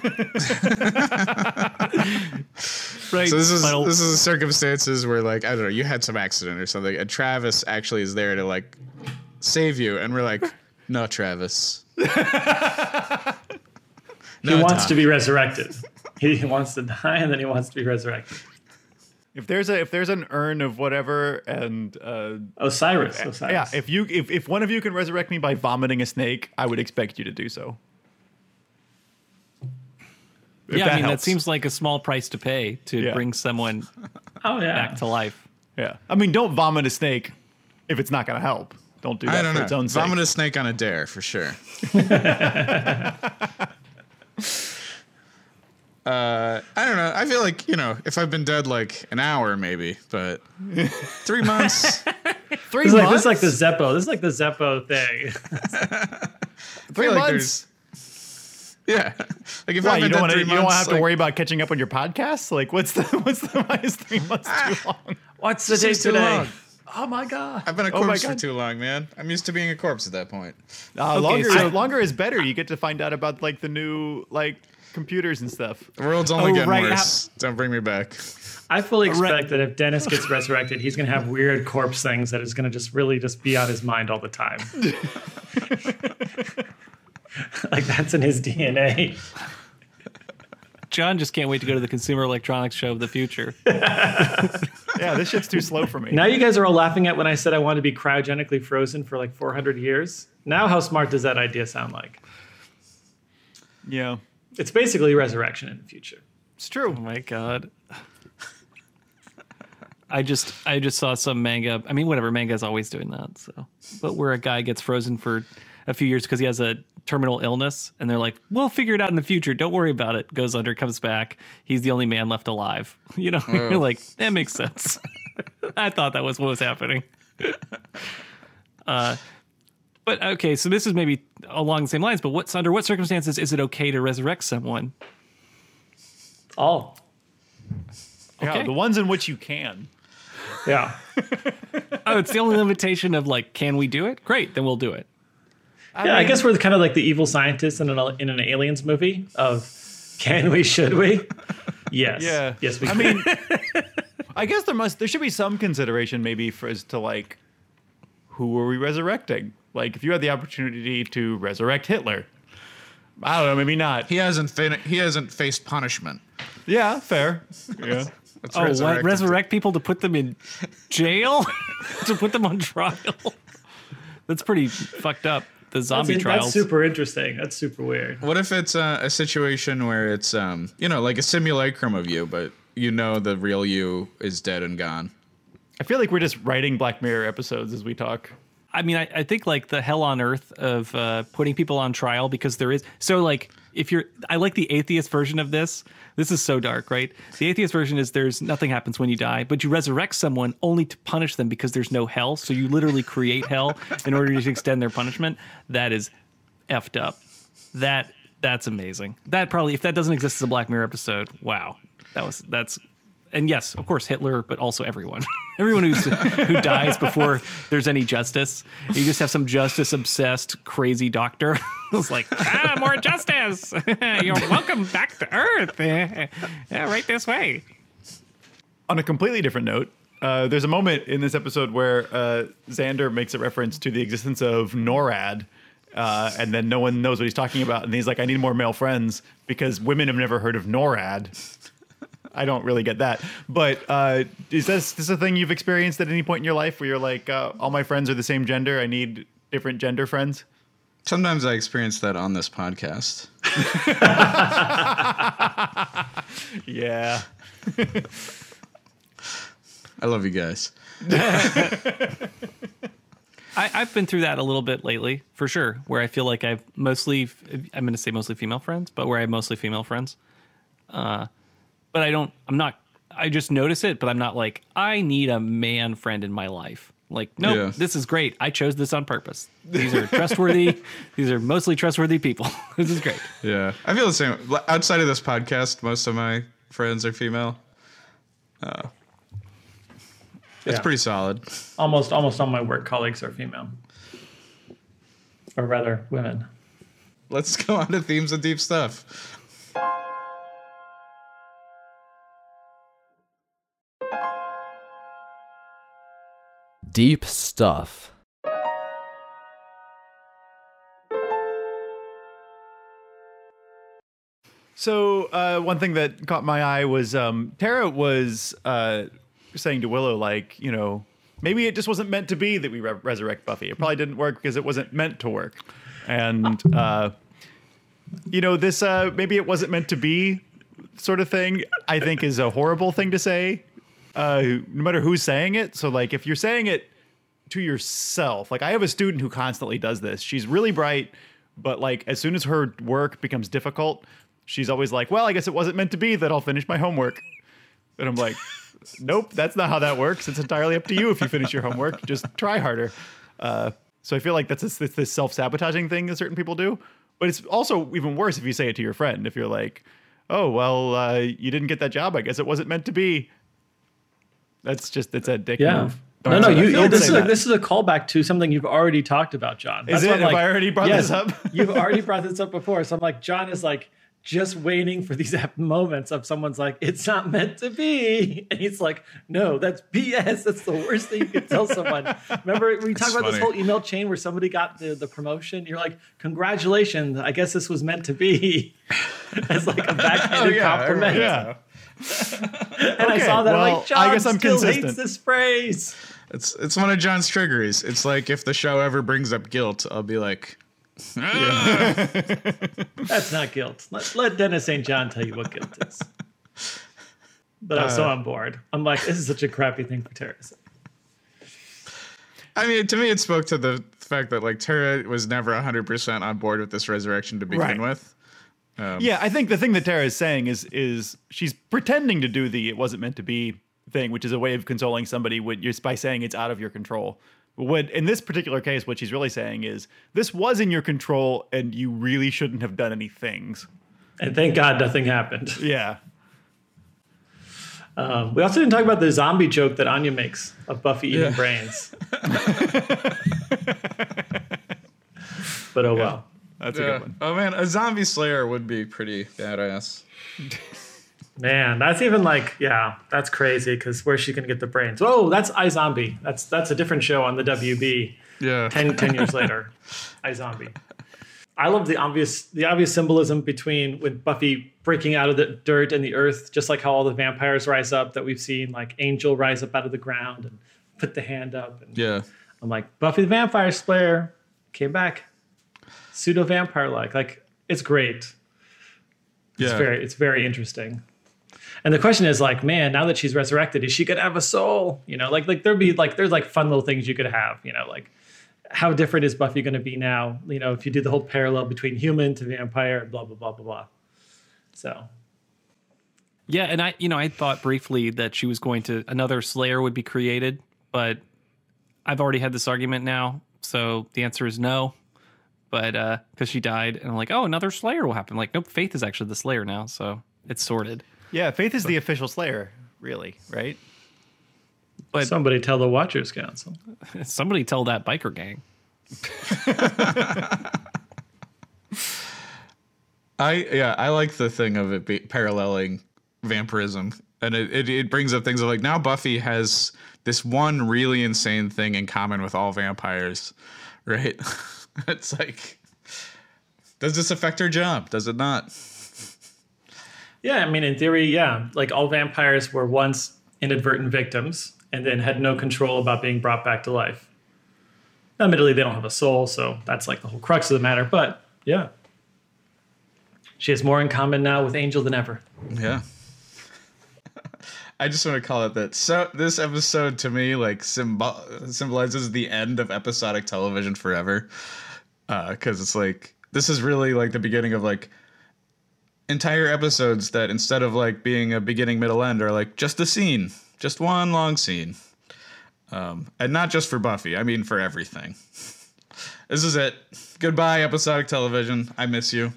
Right. So this is final- this is the circumstances where like I don't know, you had some accident or something, and Travis actually is there to like save you, and we're like, no, Travis. he wants to be resurrected he wants to die and then he wants to be resurrected If there's a if there's an urn of whatever and uh, Osiris Osiris yeah, if you if, if one of you can resurrect me by vomiting a snake, I would expect you to do so. If yeah, I mean that seems like a small price to pay to Yeah. bring someone oh yeah back to life. Yeah, I mean, don't vomit a snake if it's not going to help. Don't do that I don't for know. its own sake. Vomit a snake on a dare for sure. uh, I don't know. I feel like you know, if I've been dead like an hour, maybe, but three months. Three This is, like, months. this is like the Zeppo. This is like the Zeppo thing. three feel like months. Yeah, like if Why I've you don't want to? You don't months, have to worry about catching up on your podcasts. Like, what's the what's the why is three months too long? What's the Seems date today? Oh my god. I've been a Oh corpse for too long, man. I'm used to being a corpse at that point. Uh, Okay, longer, so- is, longer is better. You get to find out about like the new like computers and stuff. The world's only Oh, getting right, worse. Don't bring me back. I fully expect that if Denis gets resurrected, he's going to have weird corpse things that is going to just really just be on his mind all the time. like that's in his DNA. John just can't wait to go to the Consumer Electronics Show of the future. Yeah, this shit's too slow for me. Now you guys are all laughing at when I said I wanted to be cryogenically frozen for like 400 years. Now, how smart does that idea sound like? Yeah, It's basically resurrection in the future. it's true. Oh my god. I just I just saw some manga. I mean, whatever manga's always doing that. So, but where a guy gets frozen for a few years because he has a terminal illness, and they're like, "We'll figure it out in the future. Don't worry about it." Goes under, comes back. He's the only man left alive. You know, you're like, that makes sense. I thought that was what was happening. uh, but okay, so this is maybe along the same lines. But what's under what circumstances is it okay to resurrect someone? All. Yeah, Okay. the ones in which you can. Yeah. Oh, it's the only limitation of like, can we do it? Great, then we'll do it. Yeah, I guess we're kind of like the evil scientists in an, in an aliens movie of can we, should we? Yes. Yeah. Yes, we can. I can. mean, I guess there must there should be some consideration maybe for as to like who are we resurrecting? Like if you had the opportunity to resurrect Hitler. I don't know, maybe not. He hasn't fin- he hasn't faced punishment. Yeah, fair. Yeah. Let's Oh, resurrect him. Resurrect people to put them in jail? to put them on trial? That's pretty fucked up. The zombie that's, trials. that's super interesting. That's super weird. What if it's uh, a situation where it's um you know like a simulacrum of you, but you know the real you is dead and gone. I feel like we're just writing Black Mirror episodes as we talk. I mean, I, I think like the hell on earth of uh, putting people on trial because there is so like if you're I like the atheist version of this. This is so dark, right? The atheist version is there's nothing happens when you die, but you resurrect someone only to punish them because there's no hell. So you literally create hell in order to extend their punishment. That is effed up. That that's amazing. That probably if that doesn't exist as a Black Mirror episode, wow. That was that's and yes, of course Hitler, but also everyone. everyone who's who dies before there's any justice. You just have some justice obsessed crazy doctor who's like, ah, more justice. You're welcome back to Earth. yeah, right this way. On a completely different note, uh, there's a moment in this episode where uh, Xander makes a reference to the existence of NORAD, uh, and then no one knows what he's talking about. And he's like, I need more male friends because women have never heard of NORAD. I don't really get that. But uh, is this, this a thing you've experienced at any point in your life where you're like, uh, all my friends are the same gender? I need different gender friends? Sometimes I experience that on this podcast. Yeah. I love you guys. I, I've been through that a little bit lately, for sure. Where I feel like I've mostly, I'm going to say mostly female friends, but where I have mostly female friends. Uh, but I don't, I'm not, I just notice it, but I'm not like, I need a man friend in my life. Like, no, Yeah. this is great. I chose this on purpose. These are trustworthy. These are mostly trustworthy people. this is great. Yeah, I feel the same. Outside of this podcast, most of my friends are female. Uh, it's Yeah. pretty solid. Almost, almost all my work colleagues are female, or rather, women. Let's go on to themes of deep stuff. Deep stuff. So uh, one thing that caught my eye was um, Tara was uh, saying to Willow, like, you know, maybe it just wasn't meant to be that we re- resurrect Buffy. It probably didn't work because it wasn't meant to work. And uh, you know, this uh, maybe it wasn't meant to be sort of thing. I think is a horrible thing to say, uh, no matter who's saying it. So like, if you're saying it to yourself. Like I have a student who constantly does this. She's really bright, but like as soon as her work becomes difficult, she's always like, "Well, I guess it wasn't meant to be that I'll finish my homework." And I'm like, "Nope, that's not how that works. It's entirely up to you if you finish your homework. Just try harder." Uh, so I feel like that's this, this self-sabotaging thing that certain people do. But it's also even worse if you say it to your friend. If you're like, "Oh, well, uh, you didn't get that job. I guess it wasn't meant to be." That's just it's a dick Yeah. move. No, Don't no, you, this is a, this is a callback to something you've already talked about, John. Is what it? Have I already brought yes, this up? you've already brought this up before. So I'm like, John is like just waiting for these moments of someone's like, it's not meant to be. And he's like, no, that's BS. That's the worst thing you could tell someone. Remember, we talked about this whole email chain where somebody got the, the promotion. You're like, congratulations. I guess this was meant to be. As like a backhanded oh, yeah, compliment. everyone- And I saw that. I'm well, like, John I guess I'm still consistent. hates this phrase. It's it's one of John's triggers. It's like if the show ever brings up guilt, I'll be like, ah. That's not guilt. Let, let Denis St. John tell you what guilt is. But I'm so uh, on board. I'm like, this is such a crappy thing for terrorism. I mean, to me, it spoke to the fact that like Tara was never 100% on board with this resurrection to begin Right. with. Yeah, I think the thing that Tara is saying is is she's pretending to do the "it wasn't meant to be" thing, which is a way of consoling somebody when just by saying it's out of your control. But what in this particular case, what she's really saying is this was in your control, and you really shouldn't have done any things. And thank God nothing happened. Yeah, Um, we also didn't talk about the zombie joke that Anya makes of Buffy eating Yeah. brains. but oh well. That's a good one. Oh man, a zombie slayer would be pretty badass. Man, that's even like, yeah, that's crazy because where's she going to get the brains? Oh, that's iZombie. That's that's a different show on the WB. Yeah. 10, 10 years later, iZombie. I love the obvious the obvious symbolism between with Buffy breaking out of the dirt and the earth, just like how all the vampires rise up that we've seen, like Angel rise up out of the ground and put the hand up. And Yeah. I'm like, Buffy the Vampire Slayer came back, pseudo vampire like. Like it's great. It's Yeah. very it's very interesting. And the question is like, man, now that she's resurrected, is she gonna have a soul? You know, like like there'd be like there's like fun little things you could have, you know, like how different is Buffy gonna be now? You know, if you do the whole parallel between human to vampire, blah blah blah blah blah. So Yeah, and I, you know, I thought briefly that she was going to another Slayer would be created, but I've already had this argument now, so the answer is no. But uh because she died, and I'm like, oh, another Slayer will happen. Like, nope, Faith is actually the Slayer now, so it's sorted. Yeah, Faith is the official Slayer, really, right? But somebody tell the Watchers Council. somebody tell that biker gang. I yeah, I like the thing of it be paralleling vampirism, and it, it it brings up things of like now Buffy has this one really insane thing in common with all vampires, right? it's like, does this affect her job? Does it not? Yeah, I mean, in theory, yeah. Like all vampires were once inadvertent victims and then had no control about being brought back to life. Admittedly, they don't have a soul, so that's like the whole crux of the matter. But yeah, she has more in common now with Angel than ever. Yeah. I just want to call it that. So this episode to me like symbol symbolizes the end of episodic television forever, because it's like this is really like the beginning of like entire episodes that instead of like being a beginning, middle, end are like just a scene, just one long scene, um, and not just for Buffy. I mean for everything. This is it. Goodbye, episodic television. I miss you.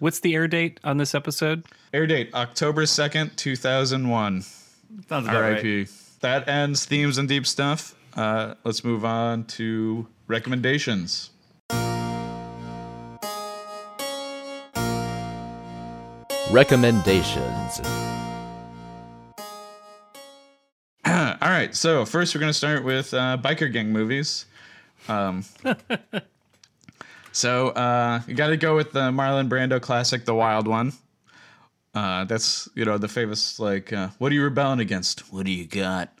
What's the air date on this episode? Air date October 2nd, 2001. Sounds about right. RIP. That ends themes and deep stuff. Uh, let's move on to recommendations. Recommendations. All right, so first we're going to start with uh, biker gang movies. Um, so uh, you got to go with the Marlon Brando classic, The Wild One. Uh, that's you know the famous like, uh, what are you rebelling against? What do you got?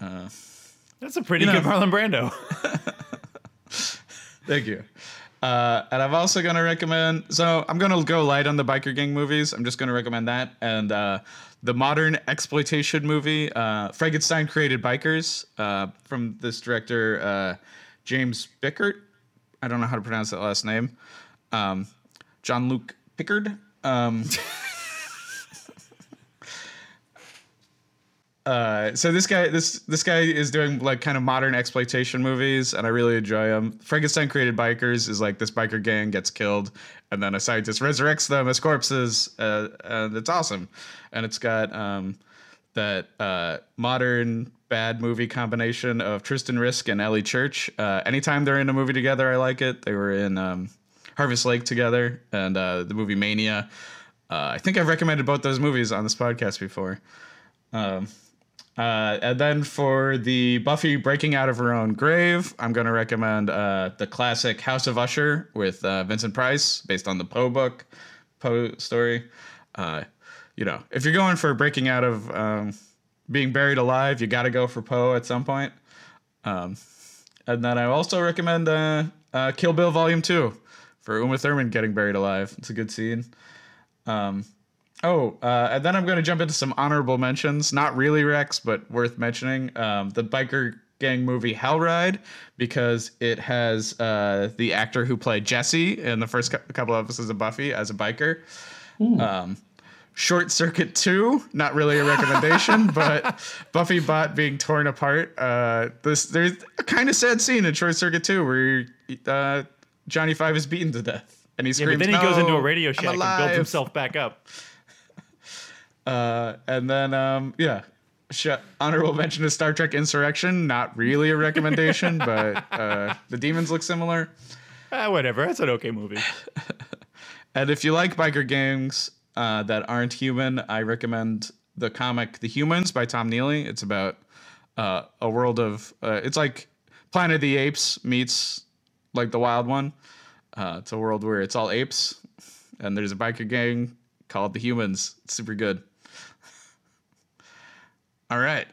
That's a pretty You know- good Marlon Brando. Thank you. Uh, and I'm also going to recommend. So I'm going to go light on the biker gang movies. I'm just going to recommend that and uh, the modern exploitation movie, uh, Frankenstein created bikers, uh, from this director uh, James Bickert. I don't know how to pronounce that last name. Um, John Luke Pickard. Um, Uh, so this guy, this this guy is doing like kind of modern exploitation movies, and I really enjoy them. Frankenstein created bikers is like this biker gang gets killed, and then a scientist resurrects them as corpses, uh, and it's awesome. And it's got um, that uh, modern bad movie combination of Tristan Risk and Ellie Church. Uh, anytime they're in a movie together, I like it. They were in um, Harvest Lake together and uh, the movie Mania. Uh, I think I've recommended both those movies on this podcast before. Um, uh, and then for the Buffy breaking out of her own grave, I'm going to recommend uh, the classic House of Usher with uh, Vincent Price, based on the Poe book, Poe story. Uh, you know, if you're going for breaking out of um, being buried alive, you got to go for Poe at some point. Um, and then I also recommend uh, uh, Kill Bill Volume 2 for Uma Thurman getting buried alive. It's a good scene. Um, Oh, uh, and then I'm going to jump into some honorable mentions. Not really Rex, but worth mentioning. Um, the biker gang movie Hell Ride, because it has uh, the actor who played Jesse in the first cou- couple of episodes of Buffy as a biker. Um, Short Circuit 2, not really a recommendation, but Buffy Bot being torn apart. Uh, this There's a kind of sad scene in Short Circuit 2 where uh, Johnny Five is beaten to death. And he Yeah, screams, but then he goes into a Radio Shack and builds himself back up. Uh, and then, um, yeah, Sh- honorable mention to Star Trek Insurrection. Not really a recommendation, but uh, the demons look similar. Ah, whatever. That's an okay movie. And if you like biker gangs uh, that aren't human, I recommend the comic The Humans by Tom Neely. It's about uh, a world of, uh, it's like Planet of the Apes meets like the Wild One. Uh, it's a world where it's all apes, and there's a biker gang called The Humans. It's super good. All right.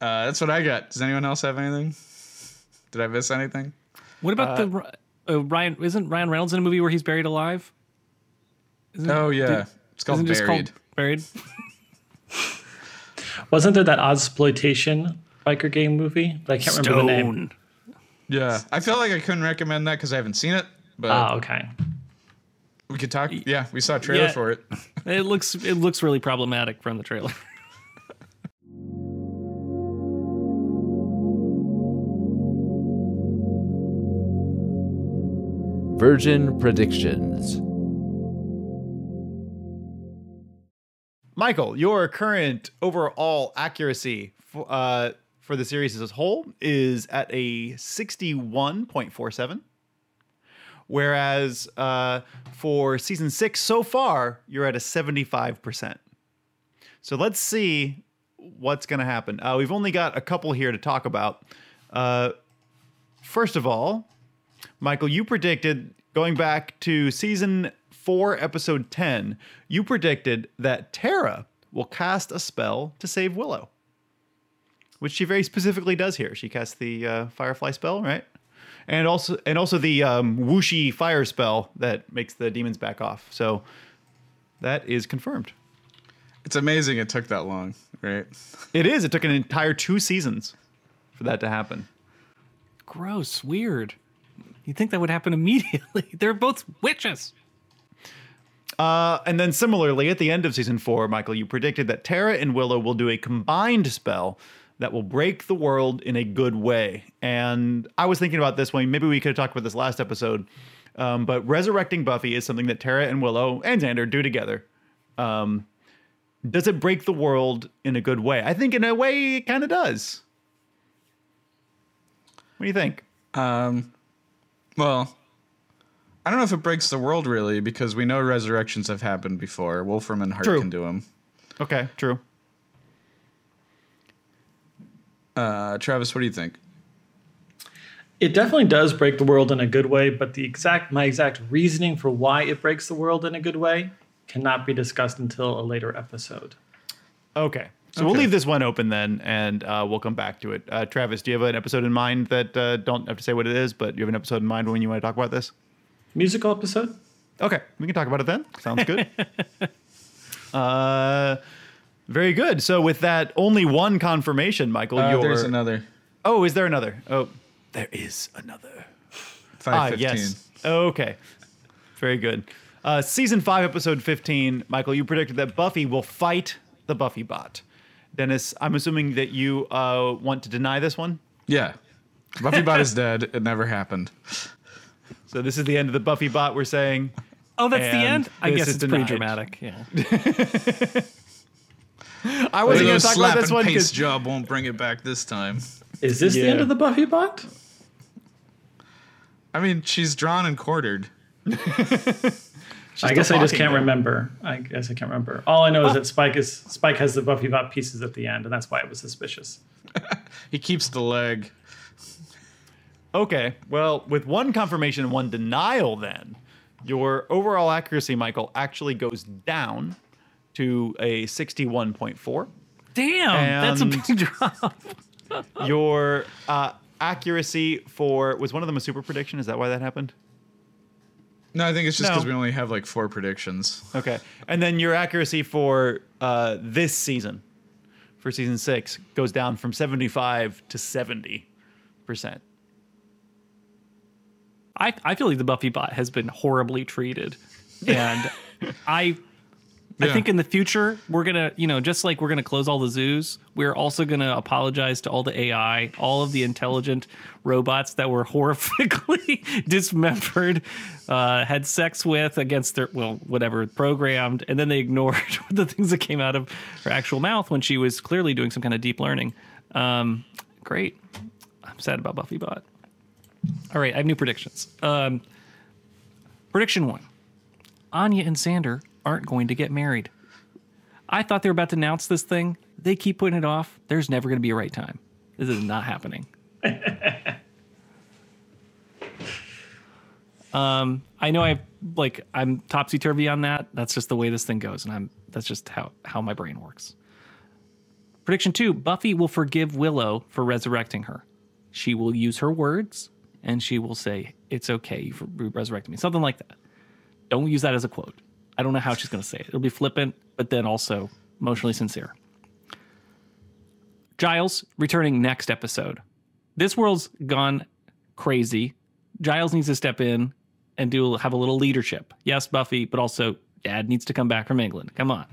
Uh, that's what I got. Does anyone else have anything? Did I miss anything? What about the uh, Ryan? Isn't Ryan Reynolds in a movie where he's buried alive? Isn't, Oh, yeah. did- it's called isn't it just Buried. called Buried. Wasn't there that exploitation biker game movie? But I can't remember the name. Yeah. I feel like I couldn't recommend that because I haven't seen it, but Ah, okay. we could talk. Yeah, we saw a trailer Yeah. for it. It looks it looks really problematic from the trailer. Virgin Predictions. Michael, your current overall accuracy for, uh, for the series as a whole is at a 61.47. Whereas uh, for season six so far, you're at a 75%. So let's see what's going to happen. Uh, we've only got a couple here to talk about. Uh, first of all, Michael, you predicted going back to season four, episode 10, you predicted that Tara will cast a spell to save Willow, which she very specifically does here. She casts the uh, Firefly spell, right? And also, and also the um, whooshy fire spell that makes the demons back off. So that is confirmed. It's amazing it took that long, right? It is. It took an entire two seasons for that to happen. Gross, weird. You think that would happen immediately? They're both witches. Uh, and then similarly, at the end of season four, Michael, you predicted that Tara and Willow will do a combined spell that will break the world in a good way. And I was thinking about this one. Maybe we could have talked about this last episode. Um, but resurrecting Buffy is something that Tara and Willow and Xander do together. Um, does it break the world in a good way? I think in a way it kind of does. What do you think? Um, well, I don't know if it breaks the world really because we know resurrections have happened before. Wolfram and Hart True. can do them. Okay, true. Uh, Travis, what do you think? It definitely does break the world in a good way, but the exact my exact reasoning for why it breaks the world in a good way cannot be discussed until a later episode. Okay. So we'll leave this one open then, and uh, we'll come back to it. Uh, Travis, do you have an episode in mind that uh, don't have to say what it is, but you have an episode in mind when you want to talk about this? Musical episode? Okay, we can talk about it then. Sounds good. uh, very good. So with that, only one confirmation, Michael. Uh, your there's another oh, is there another? Oh, there is another. five Ah, fifteen. yes. Okay. Very good. Uh, season five, episode fifteen. Michael, you predicted that Buffy will fight the Buffy bot. Denis, I'm assuming that you uh, want to deny this one. Yeah, Buffy Bot is dead. It never happened. So this is the end of the Buffy bot. We're saying. Oh, that's the end. I guess is it's pretty denied. dramatic. Yeah. I wasn't going to talk about this one paste because job won't bring it back this time. Is this the end of the Buffy bot? I mean, she's drawn and quartered. I guess I just can't there. remember. I guess I can't remember. All I know is that Spike is Spike has the Buffy Bot pieces at the end, and that's why it was suspicious. He keeps the leg. Okay, well, with one confirmation and one denial, then your overall accuracy, Michael, actually goes down to a 61.4. Damn, that's a big drop. Your uh, accuracy for was one of them a super prediction? Is that why that happened? No, I think it's just No. because we only have like four predictions. Okay, and then your accuracy for uh, this season, for season six, goes down from 75 to 70 percent. I, I feel like the Buffy bot has been horribly treated. And I I think in the future we're gonna, you know, just like we're gonna close all the zoos, we're also gonna apologize to all the AI, all of the intelligent robots that were horrifically dismembered, uh, had sex with against their well, whatever, programmed, and then they ignored the things that came out of her actual mouth when she was clearly doing some kind of deep learning. Um, great. I'm sad about Buffy bot. All right, I have new predictions. Um, prediction one Anya and Xander aren't going to get married. I thought they were about to announce this thing. They keep putting it off. There's never going to be a right time. This is not happening. um, I know I like I'm topsy turvy on that. That's just the way this thing goes, and I'm that's just how how my brain works. Prediction two: Buffy will forgive Willow for resurrecting her. She will use her words, and she will say, "It's okay, you for resurrecting me," something like that. Don't use that as a quote. I don't know how she's going to say it. It'll be flippant, but then also emotionally sincere. Giles returning next episode. This world's gone crazy. Giles needs to step in and do have a little leadership. Yes, Buffy, but also Dad needs to come back from England. Come on.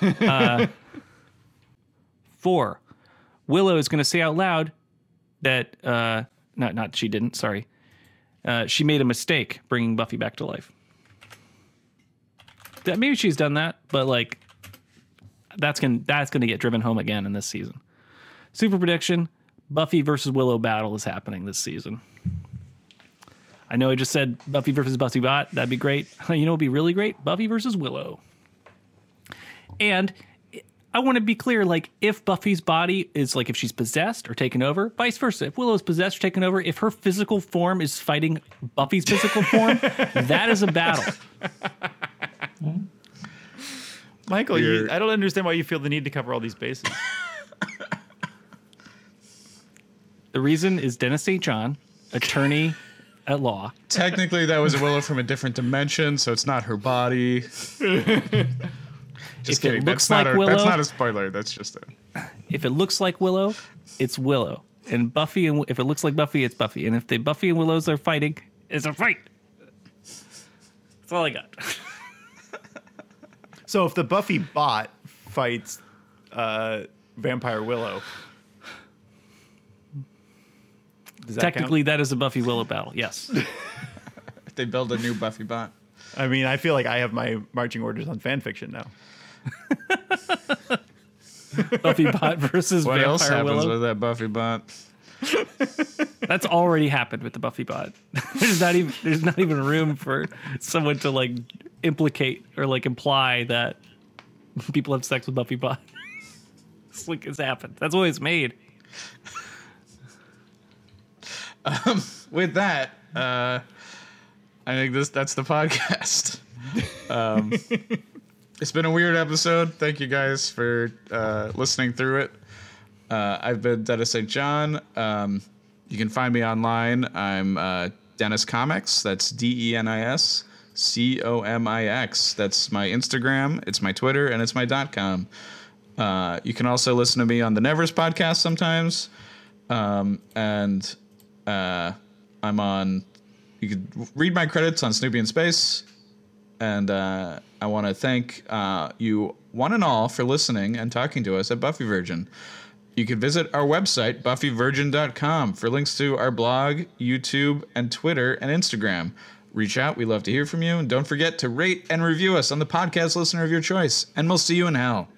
uh, four. Willow is going to say out loud that uh, not not she didn't. Sorry, uh, she made a mistake bringing Buffy back to life. That maybe she's done that, but like that's gonna that's gonna get driven home again in this season. Super prediction: Buffy versus Willow battle is happening this season. I know I just said Buffy versus Buffy Bot. That'd be great. You know, it'd be really great. Buffy versus Willow. And I want to be clear, like if Buffy's body is like if she's possessed or taken over, vice versa. If Willow's possessed or taken over, if her physical form is fighting Buffy's physical form, that is a battle. Mm-hmm. Michael, you, I don't understand why you feel the need to cover all these bases. The reason is Denis St. John, attorney at law. Technically, that was a Willow from a different dimension, so it's not her body. Just If it kidding. looks that's not like a, That's not a spoiler. That's just a. If it looks like Willow, it's Willow. And Buffy and if it looks like Buffy, it's Buffy. And if the Buffy and Willows are fighting, it's a fight. That's all I got. so if the Buffy bot fights uh, Vampire Willow, does that count? Technically, that is a Buffy Willow battle. Yes. They build a new Buffy bot. I mean, I feel like I have my marching orders on fan fiction now. Buffy bot versus What Vampire else happens Willow. with that Buffy bot? That's already happened with the Buffy bot. there's not even there's not even room for someone to like implicate or like imply that people have sex with Buffy bot. it's like it's happened. That's it's made. With that, uh, I think this that's the podcast. Um, it's been a weird episode. Thank you guys for uh, listening through it. Uh, I've been Denis St. John. Um, you can find me online. I'm uh, Dennis Comics. That's D E N I S C O M I X. That's my Instagram. It's my Twitter, and it's my dot com. Uh, you can also listen to me on the Nevers podcast sometimes. Um, and uh, I'm on. You can read my credits on Snoopy in Space, and uh, I want to thank uh, you one and all for listening and talking to us at Buffy Virgin. You can visit our website buffyvirgin.com for links to our blog, YouTube, and Twitter and Instagram. Reach out; we love to hear from you, and don't forget to rate and review us on the podcast listener of your choice. And we'll see you in hell.